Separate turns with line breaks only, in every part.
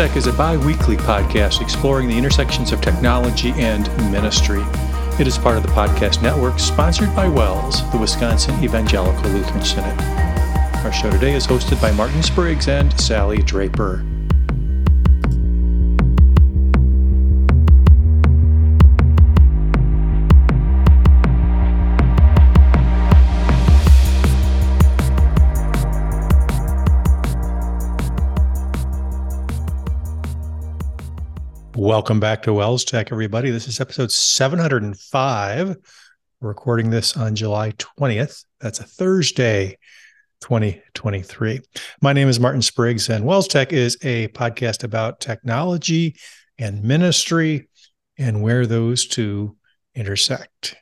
Tech is a bi weekly podcast exploring the intersections of technology and ministry. It is part of the podcast network sponsored by WELS, the Wisconsin Evangelical Lutheran Synod. Our show today is hosted by Martin Spriggs and Sally Draper. Welcome back to WELSTech, everybody. This is episode 705. We're recording this on July 20th. That's a Thursday, 2023. My name is Martin Spriggs, and WELSTech is a podcast about technology and ministry and where those two intersect.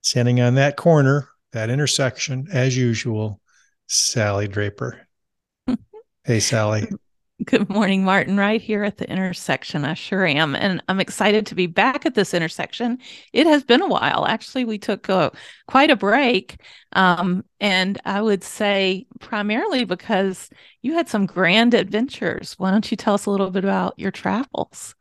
Standing on that corner, that intersection, as usual, Sally Draper. hey, Sally.
Good morning, Martin. Right here at the intersection. I sure am. And I'm excited to be back at this intersection. It has been a while. Actually, we took a, quite a break. Um, and I would say primarily because you had some grand adventures. Why don't you tell us a little bit about your travels?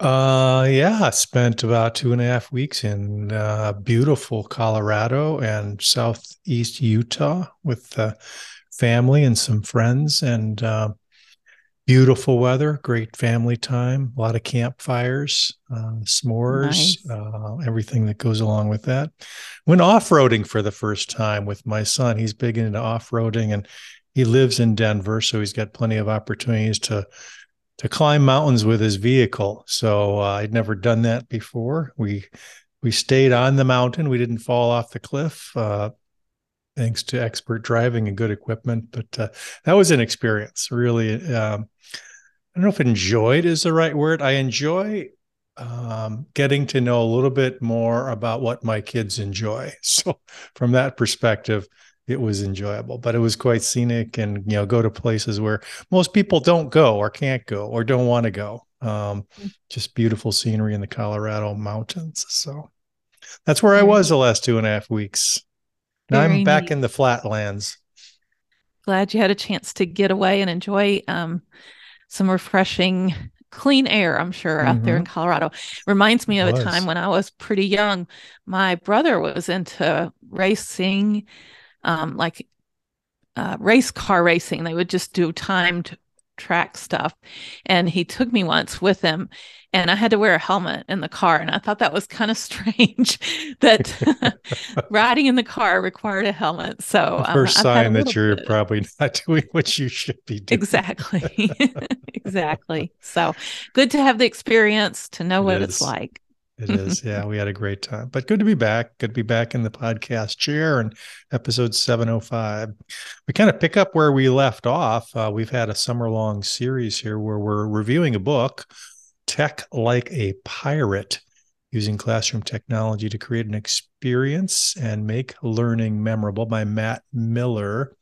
Uh, yeah, I spent about two and a half weeks in uh, beautiful Colorado and southeast Utah with uh, family and some friends. And uh, beautiful weather, great family time, a lot of campfires, uh, s'mores, nice. uh, everything that goes along with that. Went off roading for the first time with my son. He's big into off roading and he lives in Denver, so he's got plenty of opportunities to to climb mountains with his vehicle. So uh, I'd never done that before. We we stayed on the mountain. We didn't fall off the cliff. Thanks to expert driving and good equipment. But uh, that was an experience. Really, um, I don't know if enjoyed is the right word. I enjoy um, getting to know a little bit more about what my kids enjoy. So from that perspective, it was enjoyable, but it was quite scenic and you know go to places where most people don't go or can't go or don't want to go. Um, mm. just beautiful scenery in the Colorado mountains. So that's where I was the last two and a half weeks. Now I'm back neat. in the flatlands.
Glad you had a chance to get away and enjoy um, some refreshing clean air, I'm sure, mm-hmm. out there in mm-hmm. Colorado. Reminds me of a time when I was pretty young. My brother was into racing, um, like uh, race car racing. They would just do timed track stuff. And he took me once with him and I had to wear a helmet in the car. And I thought that was kind of strange that riding in the car required a helmet. So
the um, first um, sign that you're bit. probably not doing what you should be doing.
Exactly. exactly. So good to have the experience to know it what is. it's like.
It is. Yeah, we had a great time. But good to be back. Good to be back in the podcast chair and episode 705. We kind of pick up where we left off. Uh, we've had a summer long series here where we're reviewing a book, Tech Like a Pirate, using classroom technology to create an experience and make learning memorable by Matt Miller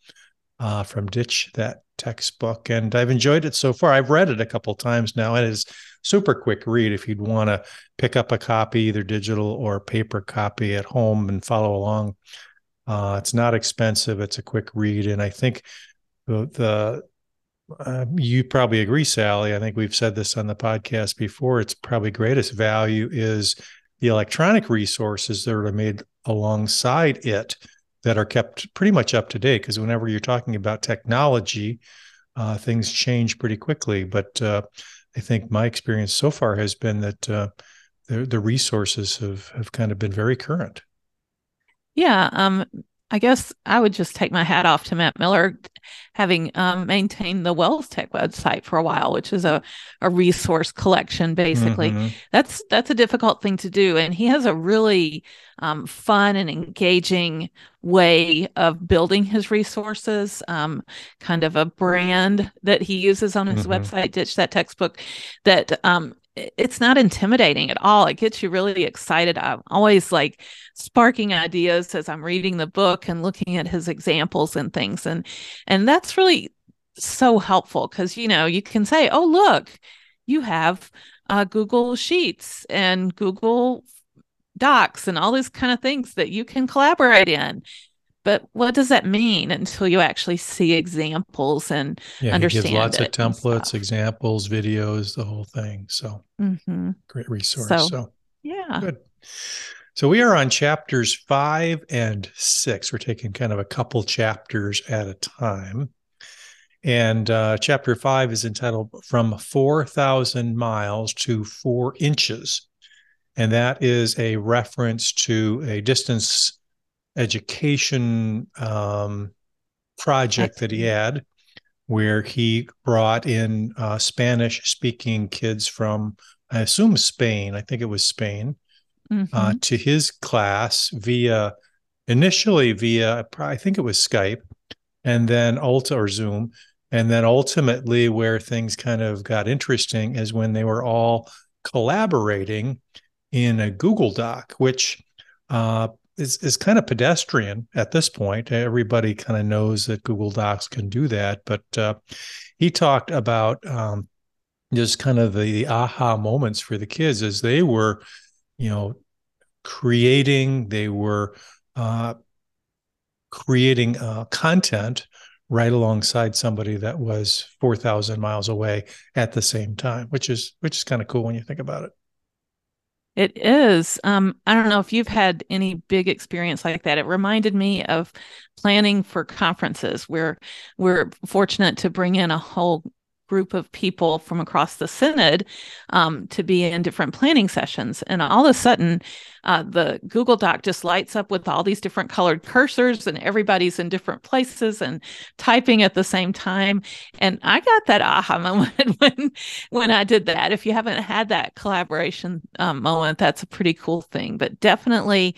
uh, from Ditch That textbook. And I've enjoyed it so far. I've read it a couple times now. It is super quick read if you'd want to pick up a copy, either digital or paper copy at home and follow along. Uh, it's not expensive. It's a quick read, and I think the, the uh, you probably agree, Sally. I think we've said this on the podcast before. Its probably greatest value is the electronic resources that are made alongside it that are kept pretty much up to date. Because whenever you're talking about technology, uh, things change pretty quickly. But uh, I think my experience so far has been that uh, the the resources have have kind of been very current.
Yeah, um, I guess I would just take my hat off to Matt Miller, having um, maintained the WELSTech website for a while, which is a, a resource collection. Basically, mm-hmm. that's that's a difficult thing to do, and he has a really um, fun and engaging way of building his resources. Um, kind of a brand that he uses on his mm-hmm. website, Ditch That Textbook, that um, it's not intimidating at all. It gets you really excited. I'm always like sparking ideas as I'm reading the book and looking at his examples and things. And and that's really so helpful because you know, you can say, oh look, you have uh, Google Sheets and Google Docs and all these kind of things that you can collaborate in. But what does that mean until you actually see examples and yeah, understand? He gives
lots of templates, examples, videos, the whole thing. So mm-hmm. great resource. So, so
yeah,
good. So we are on chapters five and six. We're taking kind of a couple chapters at a time. And uh, chapter five is entitled From 4,000 Miles to Four Inches. And that is a reference to a distance education um, project that he had where he brought in uh, Spanish speaking kids from, I assume, Spain. I think it was Spain, uh, mm-hmm. uh, to his class via initially via, I think it was Skype, and then Ulta or Zoom. And then ultimately, where things kind of got interesting is when they were all collaborating in a Google Doc, which uh, is, is kind of pedestrian at this point. Everybody kind of knows that Google Docs can do that. But uh, he talked about um, just kind of the aha moments for the kids as they were, you know, creating, they were uh, creating uh, content right alongside somebody that was 4000 miles away at the same time which is which is kind of cool when you think about it
it is. Um, i don't know if you've had any big experience like that. It reminded me of planning for conferences where we're fortunate to bring in a whole group of people from across the synod um, to be in different planning sessions. And all of a sudden uh, the google doc just lights up with all these different colored cursors and everybody's in different places and typing at the same time and i got that aha moment when when i did that if you haven't had that collaboration um, moment that's a pretty cool thing but definitely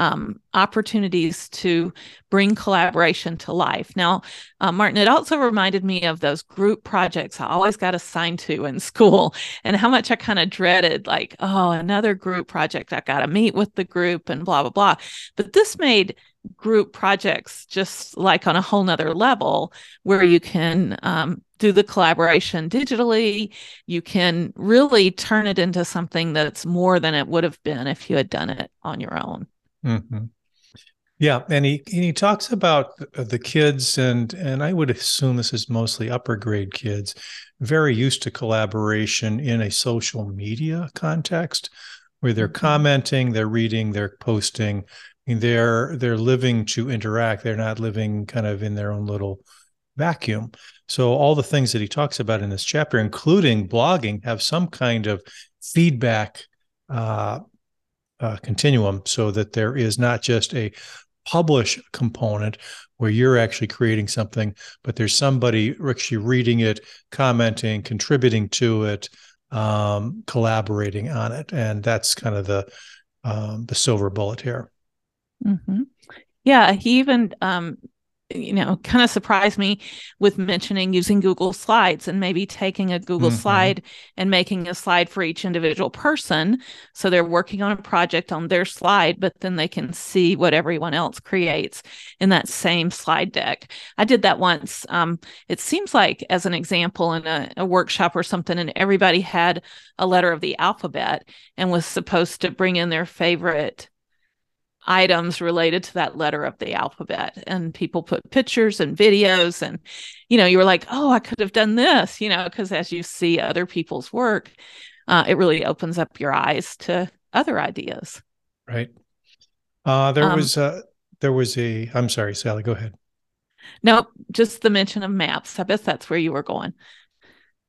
um, opportunities to bring collaboration to life. Now, uh, Martin, it also reminded me of those group projects I always got assigned to in school and how much I kind of dreaded, like, oh, another group project. I got to meet with the group and blah, blah, blah. But this made group projects just like on a whole nother level where you can um, do the collaboration digitally you can really turn it into something that's more than it would have been if you had done it on your own
Mm-hmm. Yeah, and he and he talks about the kids, and and I would assume this is mostly upper grade kids, very used to collaboration in a social media context, where they're mm-hmm. commenting, they're reading, they're posting, they're they're living to interact. They're not living kind of in their own little vacuum. So all the things that he talks about in this chapter, including blogging, have some kind of feedback uh, uh, continuum so that there is not just a publish component where you're actually creating something, but there's somebody actually reading it, commenting, contributing to it, um, collaborating on it, and that's kind of the um, the silver bullet here.
Mm-hmm. Yeah, he even um, you know, kind of surprised me with mentioning using Google Slides and maybe taking a Google mm-hmm. slide and making a slide for each individual person. So they're working on a project on their slide, but then they can see what everyone else creates in that same slide deck. I did that once. Um, it seems like, as an example, in a, a workshop or something, and everybody had a letter of the alphabet and was supposed to bring in their favorite items related to that letter of the alphabet. And people put pictures and videos and you know you were like oh i could have done this you know because as you see other people's work uh, it really opens up your eyes to other ideas.
Right. Uh, there um, was a there was a i'm sorry sally go ahead.
Nope just the mention of maps. I bet that's where you were going.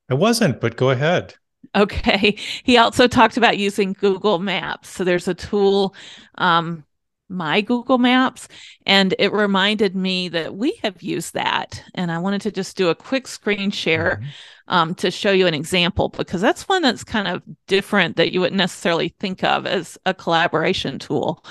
It wasn't but go ahead.
Okay. He also talked about using Google Maps. So there's a tool um, my Google Maps. And it reminded me that we have used that. And I wanted to just do a quick screen share mm-hmm. um, to show you an example because that's one that's kind of different that you wouldn't necessarily think of as a collaboration tool.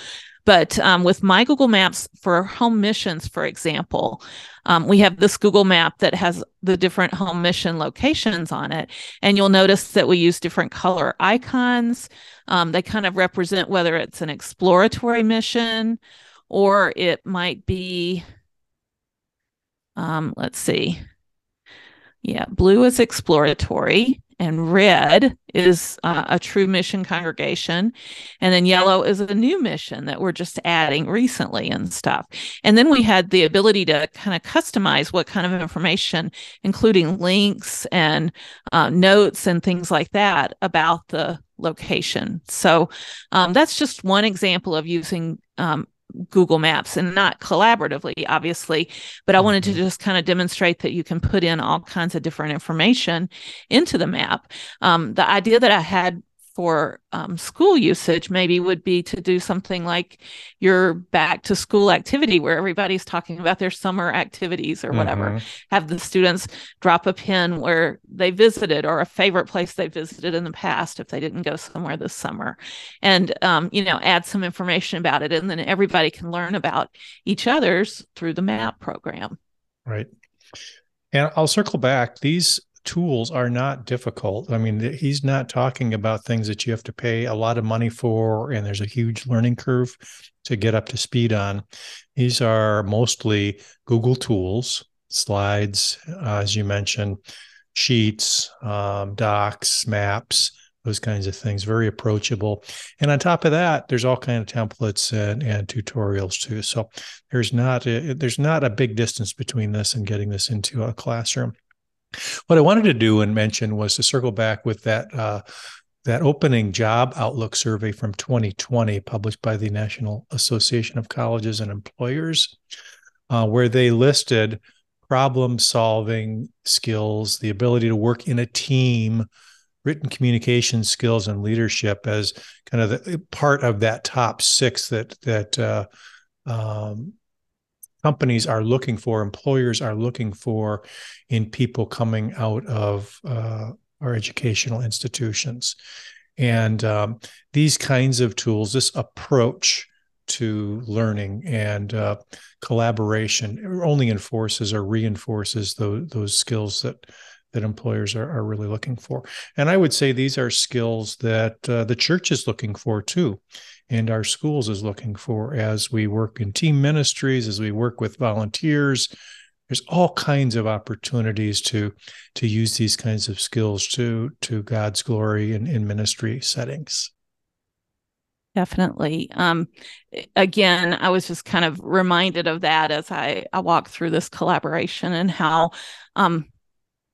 But um, with my Google Maps for home missions, for example, um, we have this Google map that has the different home mission locations on it. And you'll notice that we use different color icons. Um, they kind of represent whether it's an exploratory mission or it might be, um, let's see. Yeah, blue is exploratory and red is uh, a true mission congregation. And then yellow is a new mission that we're just adding recently and stuff. And then we had the ability to kind of customize what kind of information including links and uh, notes and things like that about the location. So um, that's just one example of using um, Google Maps and not collaboratively, obviously. But I wanted to mm-hmm. just kind of demonstrate that you can put in all kinds of different information into the map. Um, the idea that I had for um, school usage maybe would be to do something like your back to school activity where everybody's talking about their summer activities or whatever mm-hmm. have the students drop a pin where they visited or a favorite place they visited in the past if they didn't go somewhere this summer and um, you know add some information about it and then everybody can learn about each other's through the map program
right and I'll circle back. These tools are not difficult. I mean, he's not talking about things that you have to pay a lot of money for and there's a huge learning curve to get up to speed on. These are mostly Google tools, slides, uh, as you mentioned, sheets, um, docs, maps, those kinds of things very approachable and on top of that there's all kind of templates and, and tutorials too so there's not a, there's not a big distance between this and getting this into a classroom what I wanted to do and mention was to circle back with that uh, that opening job outlook survey from 2020, published by the National Association of Colleges and Employers, uh, where they listed problem solving skills, the ability to work in a team, written communication skills, and leadership as kind of the part of that top six that that uh, um, companies are looking for, employers are looking for in people coming out of uh, our educational institutions. And um, these kinds of tools, this approach to learning and uh, collaboration only enforces or reinforces those, those skills that that employers are, are really looking for. And I would say these are skills that uh, the church is looking for too and our schools is looking for as we work in team ministries, as we work with volunteers. There's all kinds of opportunities to to use these kinds of skills to to God's glory in, in ministry settings.
Definitely. Um, again, I was just kind of reminded of that as I, I walked through this collaboration and how um,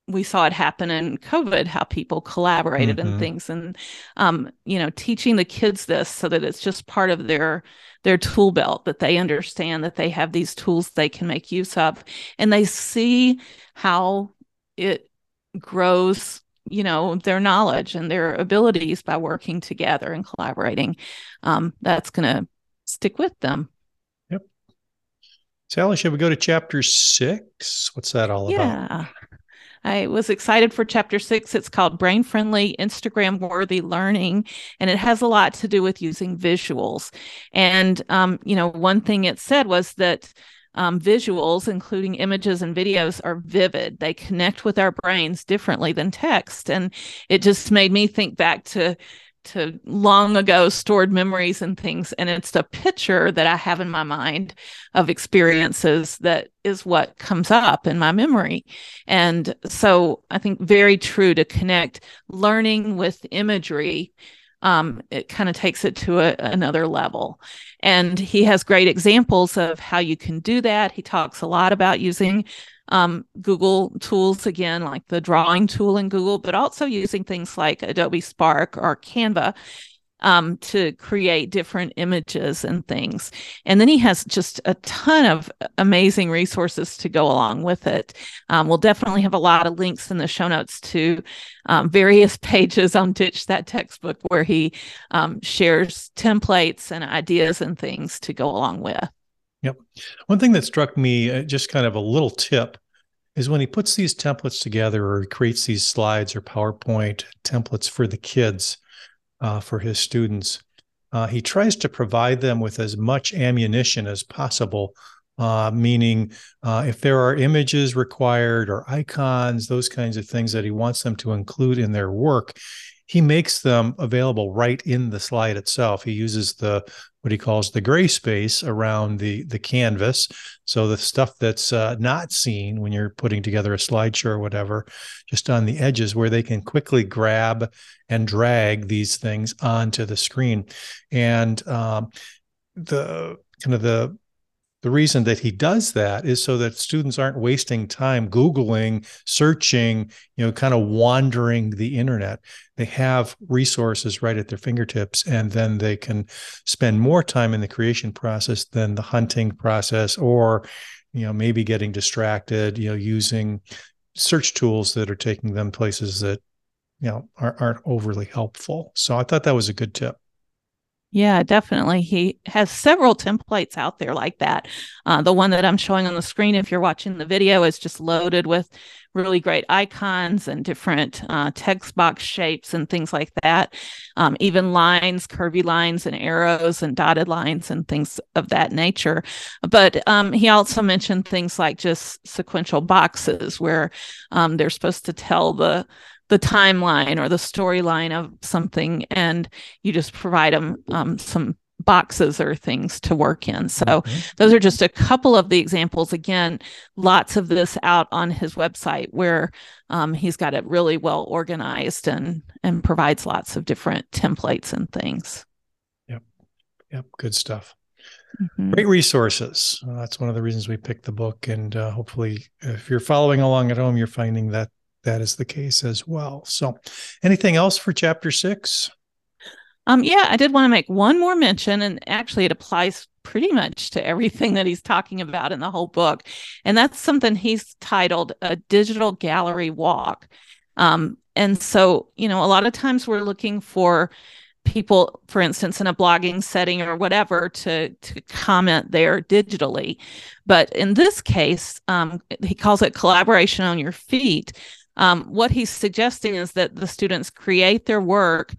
we saw it happen in COVID, how people collaborated mm-hmm. and things, and um, you know, teaching the kids this so that it's just part of their their tool belt that they understand that they have these tools they can make use of, and they see how it grows, you know, their knowledge and their abilities by working together and collaborating. Um, that's going to stick with them.
Yep. Sally, should we go to chapter six? What's that all about?
yeah. about? I was excited for chapter six. It's called Brain Friendly, Instagram Worthy Learning, and it has a lot to do with using visuals. And, um, you know, one thing it said was that um, visuals, including images and videos, are vivid. They connect with our brains differently than text. And it just made me think back to to long ago stored memories and things and it's the picture that i have in my mind of experiences that is what comes up in my memory and so i think very true to connect learning with imagery um, it kind of takes it to a, another level. And he has great examples of how you can do that. He talks a lot about using um, Google tools again, like the drawing tool in Google, but also using things like Adobe Spark or Canva um, to create different images and things. And then he has just a ton of amazing resources to go along with it. Um, we'll definitely have a lot of links in the show notes to um, various pages on Ditch That Textbook where he um, shares templates and ideas and things to go along with.
Yep. One thing that struck me, uh, just kind of a little tip, is when he puts these templates together or creates these slides or PowerPoint templates for the kids, uh, for his students, uh, he tries to provide them with as much ammunition as possible. Uh, meaning, uh, if there are images required or icons, those kinds of things that he wants them to include in their work, he makes them available right in the slide itself. He uses the what he calls the gray space around the the canvas, so the stuff that's uh, not seen when you're putting together a slideshow or whatever, just on the edges where they can quickly grab and drag these things onto the screen, and um, the kind of the the reason that he does that is so that students aren't wasting time googling searching you know kind of wandering the internet. They have resources right at their fingertips and then they can spend more time in the creation process than the hunting process or you know maybe getting distracted you know using search tools that are taking them places that you know aren't, overly helpful. So i thought that was a good tip
yeah, definitely. He has several templates out there like that. Uh, the one that I'm showing on the screen, if you're watching the video, is just loaded with really great icons and different uh, text box shapes and things like that. Um, even lines, curvy lines, and arrows and dotted lines and things of that nature. But um, he also mentioned things like just sequential boxes where um, they're supposed to tell the the timeline or the storyline of something and you just provide them um, some boxes or things to work in so mm-hmm. those are just a couple of the examples again lots of this out on his website where um, he's got it really well organized and and provides lots of different templates and things
yep yep good stuff Mm-hmm. Great resources. Uh, that's one of the reasons we picked the book. And uh, hopefully, if you're following along at home, you're finding that that is the case as well. So, anything else for chapter six?
Um, yeah, I did want to make one more mention, and actually, it applies pretty much to everything that he's talking about in the whole book. And that's something he's titled a digital gallery walk. Um, and so, you know, a lot of times we're looking for people for instance in a blogging setting or whatever to to comment there digitally but in this case um, he calls it collaboration on your feet um, what he's suggesting is that the students create their work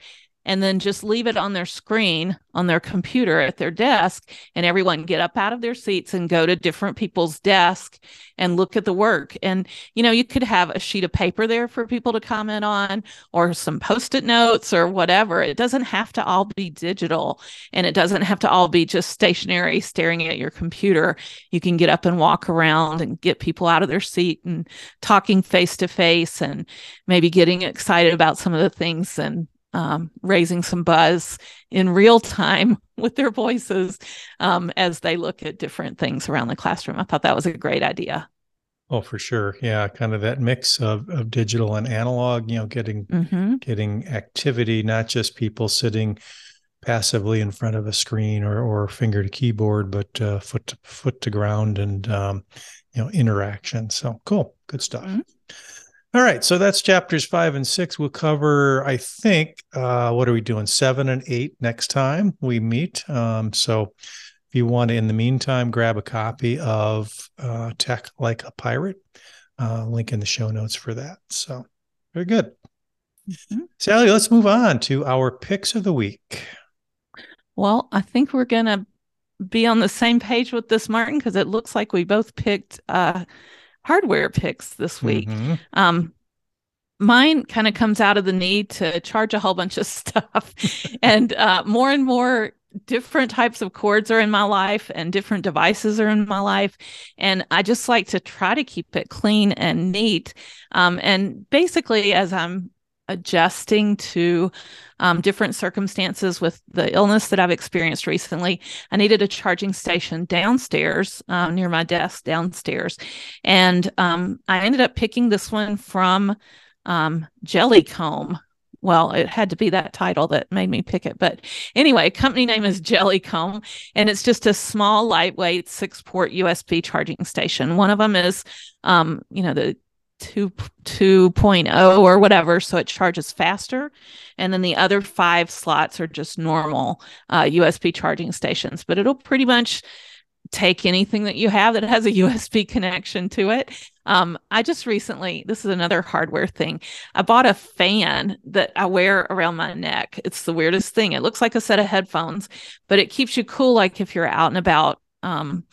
and then just leave it on their screen on their computer at their desk and everyone get up out of their seats and go to different people's desk and look at the work. And you know you could have a sheet of paper there for people to comment on or some post-it notes or whatever. It doesn't have to all be digital and it doesn't have to all be just stationary staring at your computer. You can get up and walk around and get people out of their seat and talking face to face and maybe getting excited about some of the things and um, raising some buzz in real time with their voices um, as they look at different things around the classroom. I thought that was a great idea.
Oh, for sure. Yeah, kind of that mix of, of digital and analog, you know, getting mm-hmm. getting activity, not just people sitting passively in front of a screen or, or finger to keyboard, but uh, foot to foot to ground and um, you know interaction. So cool, good stuff. Mm-hmm. All right, so that's chapters five and six. We'll cover, I think, uh, what are we doing? Seven and eight next time we meet. Um, so if you want to, in the meantime, grab a copy of uh, Tech Like a Pirate, uh, link in the show notes for that. So very good. Mm-hmm. Sally, let's move on to our picks of the week.
Well, I think we're going to be on the same page with this, Martin, because it looks like we both picked uh, hardware picks this week. Mm-hmm. Um, mine kind of comes out of the need to charge a whole bunch of stuff, and uh, more and more different types of cords are in my life and different devices are in my life and i just like to try to keep it clean and neat um, and basically as i'm adjusting to um, different circumstances with the illness that I've experienced recently. I needed a charging station downstairs um, near my desk downstairs. And um, I ended up picking this one from um, Jelly Comb. Well, it had to be that title that made me pick it. But anyway, company name is Jelly Comb, and it's just a small, lightweight six port USB charging station. One of them is, um, you know, the 2 2.0 or whatever so it charges faster. And then the other five slots are just normal uh, usb charging stations but it'll pretty much take anything that you have that has a usb connection to it. Um, i just recently this is another hardware thing. I bought a fan that i wear around my neck. It's the weirdest thing. It looks like a set of headphones but it keeps you cool like if you're out and about um,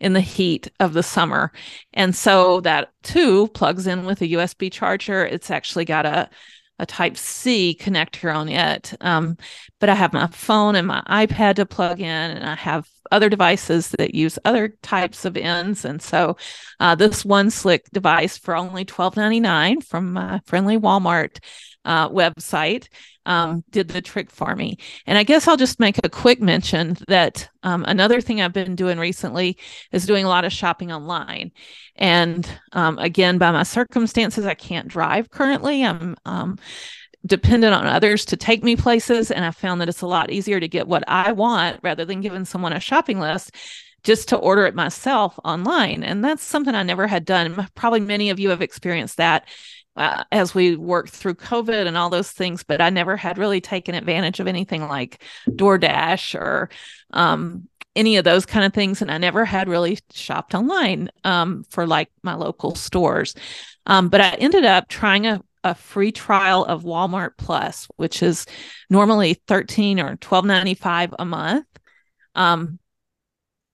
in the heat of the summer. And so that too plugs in with a USB charger. It's actually got a a Type C connector on it. Um, but I have my phone and my iPad to plug in, and I have other devices that use other types of ends. And so, uh, this one slick device for only twelve ninety nine from my friendly Walmart uh, website um, did the trick for me. And I guess I'll just make a quick mention that um, another thing I've been doing recently is doing a lot of shopping online. And um, again, by my circumstances, I can't drive currently. I'm um, dependent on others to take me places. And I found that it's a lot easier to get what I want rather than giving someone a shopping list just to order it myself online. And that's something I never had done. Probably many of you have experienced that uh, as we worked through COVID and all those things, but I never had really taken advantage of anything like DoorDash or um, any of those kind of things. And I never had really shopped online um, for like my local stores. Um, but I ended up trying a, a free trial of Walmart Plus, which is normally 13 or 12.95 a month. Um,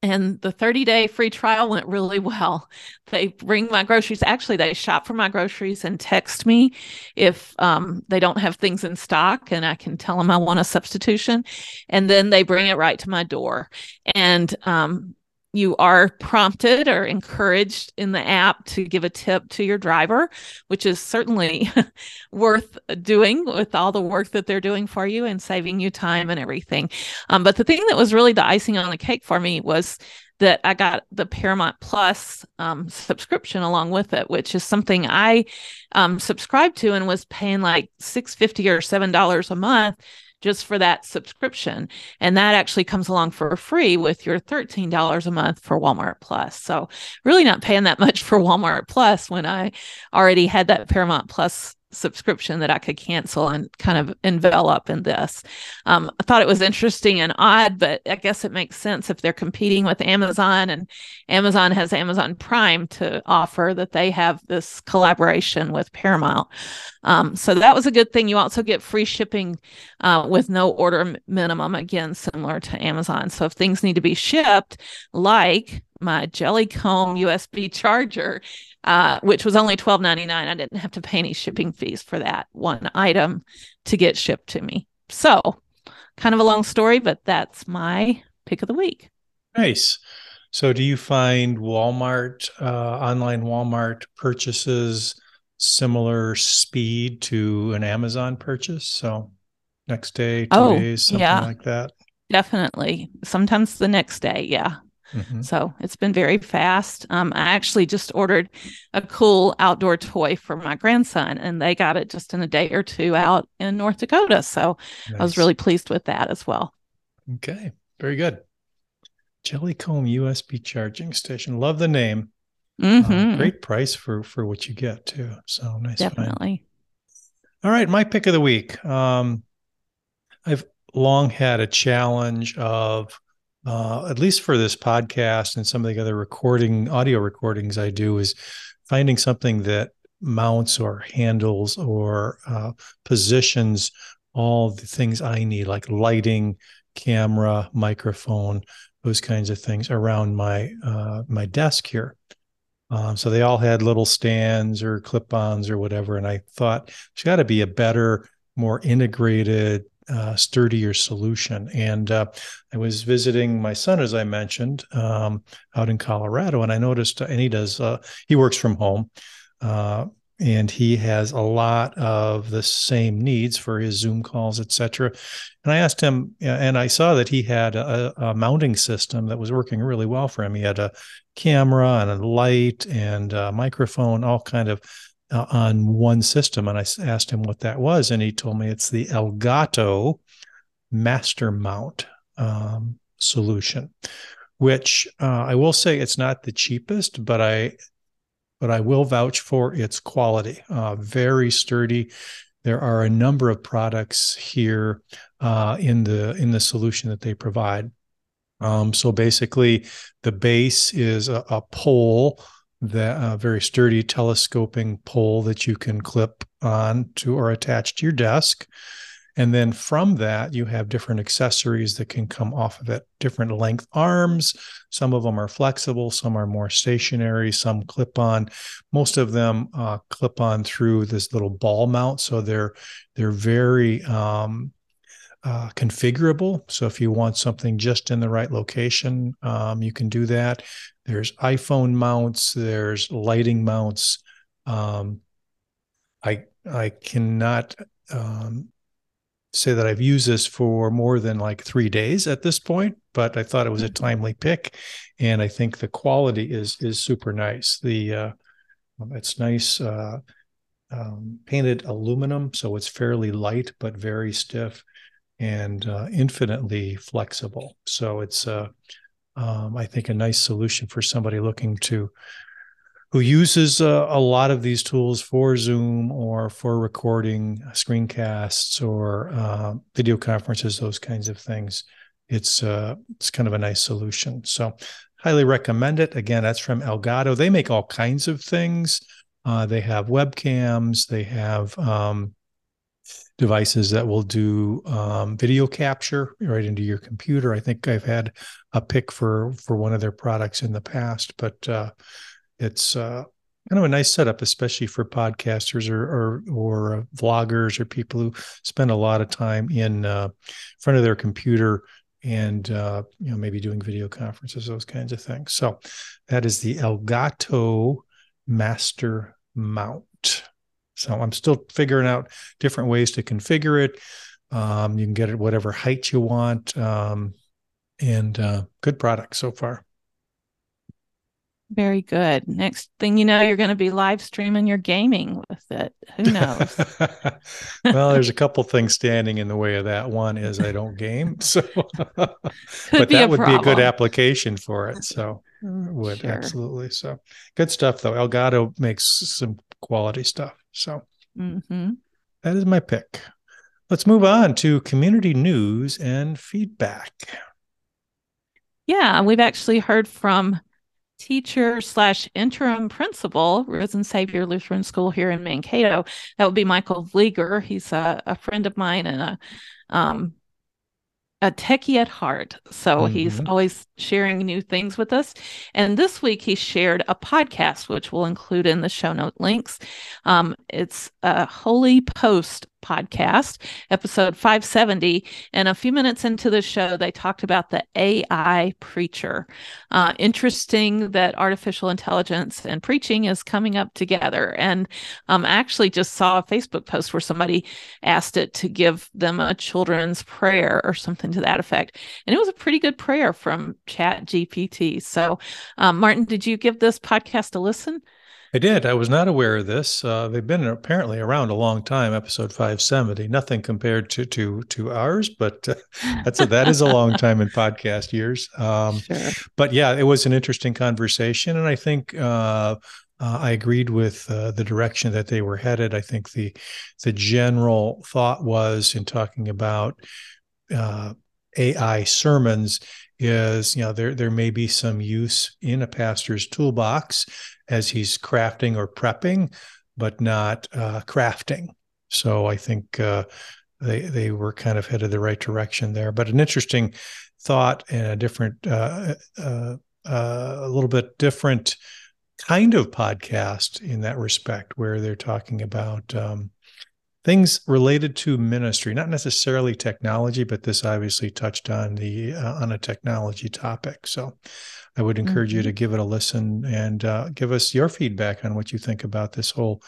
and the 30 day free trial went really well. They bring my groceries. Actually, they shop for my groceries and text me if um, they don't have things in stock, and I can tell them I want a substitution. And then they bring it right to my door. And um, you are prompted or encouraged in the app to give a tip to your driver, which is certainly worth doing with all the work that they're doing for you and saving you time and everything. Um, but the thing that was really the icing on the cake for me was that I got the Paramount Plus um, subscription along with it, which is something I um, subscribed to and was paying like six fifty or seven dollars a month just for that subscription. And that actually comes along for free with your $13 a month for Walmart Plus. So, really not paying that much for Walmart Plus when I already had that Paramount Plus subscription that I could cancel and kind of envelop in this. Um, I thought it was interesting and odd, but I guess it makes sense if they're competing with Amazon and Amazon has Amazon Prime to offer that they have this collaboration with Paramount. Um, so that was a good thing. You also get free shipping uh, with no order minimum, again, similar to Amazon. So if things need to be shipped, like my Jelly Comb USB charger, uh, which was only twelve ninety nine. I didn't have to pay any shipping fees for that one item to get shipped to me. So, kind of a long story, but that's my pick of the week.
Nice. So, do you find Walmart, uh, online Walmart purchases similar speed to an Amazon purchase? So, next day, two oh, days, something yeah, like that.
Definitely. Sometimes the next day. Yeah. Mm-hmm. So it's been very fast. Um, I actually just ordered a cool outdoor toy for my grandson, and they got it just in a day or two out in North Dakota. So nice. I was really pleased with that as well.
Okay, very good. Jelly Comb USB charging station. Love the name. Uh, mm-hmm. Uh, great price for for what you get too. So nice.
Definitely.
Find. All right, my pick of the week. Um, I've long had a challenge of uh, at least for this podcast and some of the other recording audio recordings I do, is finding something that mounts or handles or uh, positions all the things I need, like lighting, camera, microphone, those kinds of things around my uh, my desk here. Um, so they all had little stands or clip-ons or whatever, and I thought there's got to be a better, more integrated uh, sturdier solution. And uh, I was visiting my son, as I mentioned, um, out in Colorado, and I noticed, and he does, uh, he works from home. Uh, and he has a lot of the same needs for his Zoom calls, etc. And I asked him, and I saw that he had a, a, mounting system that was working really well for him. He had a camera and a light and a microphone, all kind of uh, on one system. And I asked him what that was, and he told me it's the Elgato Master Mount um, solution, which uh, I will say it's not the cheapest, but I but I will vouch for its quality. Uh, very sturdy. There are a number of products here uh, in the in the solution that they provide. Um, so basically, the base is a, a pole that uh, very sturdy telescoping pole that you can clip on to or attach to your desk. And then from that, you have different accessories that can come off of it, different length arms. Some of them are flexible, some are more stationary, some clip on. Most of them uh, clip on through this little ball mount. So they're they're very um, uh, configurable. So if you want something just in the right location, um, you can do that. There's iPhone mounts, there's lighting mounts. Um, I I cannot um, say that I've used this for more than like three days at this point, but I thought it was a mm-hmm. timely pick, and I think the quality is is super nice. The uh, it's nice uh, um, painted aluminum, so it's fairly light but very stiff and uh, infinitely flexible. So it's uh, um, I think a nice solution for somebody looking to who uses uh, a lot of these tools for Zoom or for recording screencasts or uh, video conferences, those kinds of things. It's uh, it's kind of a nice solution. So, highly recommend it. Again, that's from Elgato. They make all kinds of things. Uh, they have webcams. They have um, devices that will do um, video capture right into your computer. I think I've had a pick for for one of their products in the past, but uh, it's uh, kind of a nice setup, especially for podcasters or or, or uh, vloggers or people who spend a lot of time in uh, front of their computer and uh, you know maybe doing video conferences, those kinds of things. So that is the Elgato Master Mount. So I'm still figuring out different ways to configure it. Um, you can get it whatever height you want, um, and uh, good product so far.
Very good. Next thing you know, you're going to be live streaming your gaming with it. Who knows?
well, there's a couple things standing in the way of that. One is I don't game, so but that would be a good application for it. So would sure. absolutely. So good stuff though. Elgato makes some quality stuff. So mm-hmm. that is my pick. Let's move on to community news and feedback.
Yeah, we've actually heard from teacher slash interim principal, Risen Savior Lutheran School here in Mankato. That would be Michael Vlieger. He's a, a friend of mine and a um, a techie at heart. So mm-hmm. he's always sharing new things with us. And this week he shared a podcast, which we'll include in the show note links. Um, it's a Holy Post podcast, episode 570. And a few minutes into the show, they talked about the AI preacher. Uh, interesting that artificial intelligence and preaching is coming up together. And um, I actually just saw a Facebook post where somebody asked it to give them a children's prayer or something to that effect. And it was a pretty good prayer from Chat GPT. So, um, Martin, did you give this podcast a listen?
I did. I was not aware of this. Uh, they've been apparently around a long time. Episode five seventy. Nothing compared to to to ours, but uh, that's a, that is a long time in podcast years. Um, sure. But yeah, it was an interesting conversation, and I think. Uh, uh, I agreed with uh, the direction that they were headed. I think the the general thought was in talking about uh, AI sermons is you know there there may be some use in a pastor's toolbox as he's crafting or prepping, but not uh, crafting. So I think uh, they they were kind of headed the right direction there. But an interesting thought and a different, uh, uh, uh, a little bit different kind of podcast in that respect, where they're talking about um, things related to ministry, not necessarily technology, but this obviously touched on the uh, on a technology topic. So I would encourage mm-hmm. you to give it a listen and uh, give us your feedback on what you think about this whole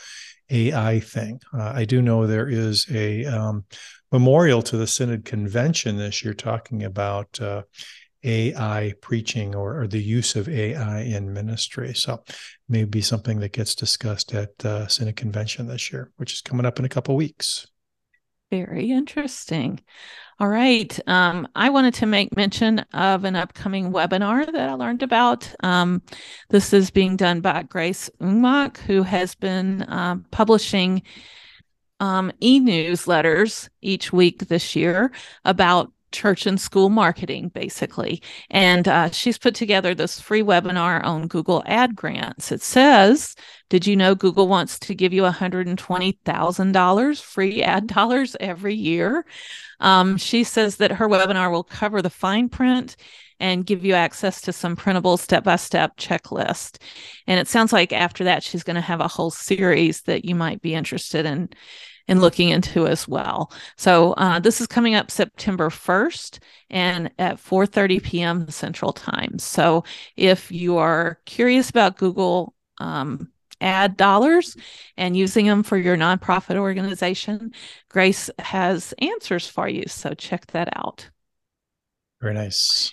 AI thing. Uh, I do know there is a um, memorial to the Synod Convention this year talking about uh, AI preaching or, or, the use of AI in ministry. So maybe something that gets discussed at uh, Synod Convention this year, which is coming up in a couple weeks.
Very interesting. All right. Um, I wanted to make mention of an upcoming webinar that I learned about. Um, this is being done by Grace Ungmak, who has been uh, publishing um, e newsletters each week this year about church and school marketing, basically. And uh, she's put together this free webinar on Google Ad Grants. It says, Did you know Google wants to give you $120,000 free ad dollars every year? Um, she says that her webinar will cover the fine print and give you access to some printable step by step checklist. And it sounds like after that, she's going to have a whole series that you might be interested in in looking into as well. So uh, this is coming up September 1st and at 4:30 p.m. Central Time. So if you are curious about Google um, ad dollars and using them for your nonprofit organization, Grace has answers for you. So check that out.
Very nice.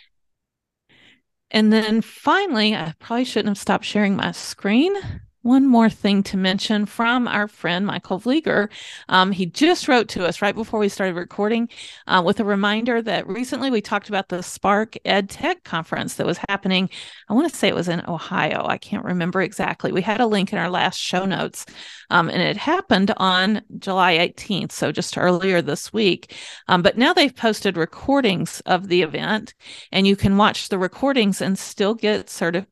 And then finally, I probably shouldn't have stopped sharing my screen one more thing to mention from our friend Michael Vlieger. Um, he just wrote to us right before we started recording uh, with a reminder that recently we talked about the Spark Ed Tech conference that was happening. I want to say it was in Ohio. I can't remember exactly. We had a link in our last show notes, um, and it happened on July 18th, so just earlier this week. Um, but now they've posted recordings of the event, and you can watch the recordings and still get certified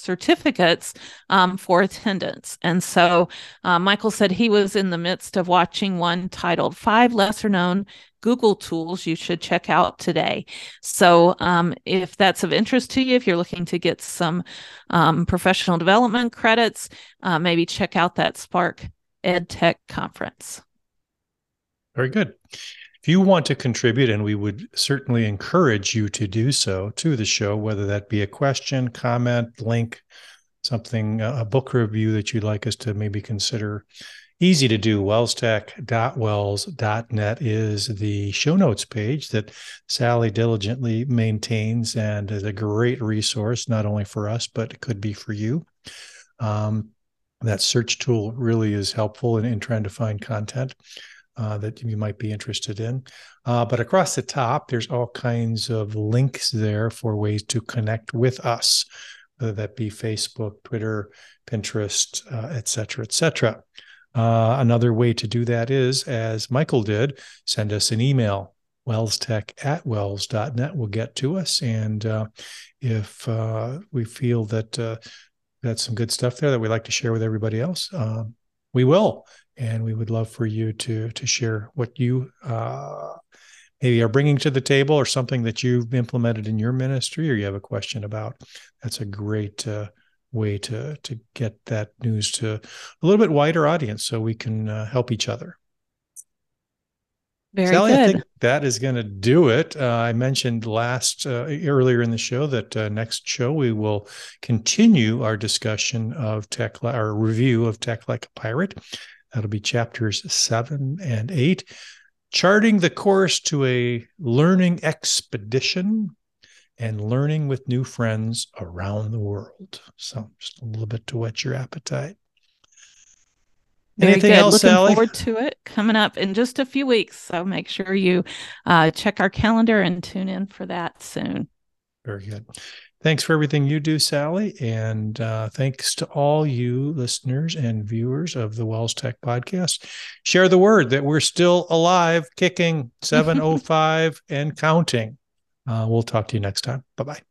certificates um, for attendance. And so uh, Michael said he was in the midst of watching one titled Five Lesser Known Google Tools You Should Check Out Today. So um, if that's of interest to you, if you're looking to get some um, professional development credits, uh, maybe check out that Spark EdTech conference.
Very good. If you want to contribute, and we would certainly encourage you to do so to the show, whether that be a question, comment, link, something, a book review that you'd like us to maybe consider, easy to do. WELSTech.wels.net is the show notes page that Sally diligently maintains and is a great resource, not only for us, but it could be for you. Um, that search tool really is helpful in, in trying to find content uh, that you might be interested in. Uh, but across the top, there's all kinds of links there for ways to connect with us, whether that be Facebook, Twitter, Pinterest, uh, et cetera, et cetera. Uh, another way to do that is, as Michael did, send us an email. WELSTech at wels.net will get to us. And uh, if uh, we feel that uh, that's some good stuff there that we'd like to share with everybody else, uh, we will and we would love for you to to share what you uh, maybe are bringing to the table or something that you've implemented in your ministry or you have a question about that's a great uh, way to to get that news to a little bit wider audience so we can uh, help each other
very Sally, good. I think
that is going to do it. Uh, I mentioned last uh, earlier in the show that uh, next show we will continue our discussion of tech, our review of Tech Like a Pirate. That'll be chapters seven and eight. Charting the course to a learning expedition and learning with new friends around the world. So, just a little bit to whet your appetite.
Very Anything good. else, Looking Sally? forward to it coming up in just a few weeks. So make sure you uh, check our calendar and tune in for that soon.
Very good. Thanks for everything you do, Sally. And uh, thanks to all you listeners and viewers of the WELSTech podcast. Share the word that we're still alive, kicking 705 and counting. Uh, we'll talk to you next time. Bye bye.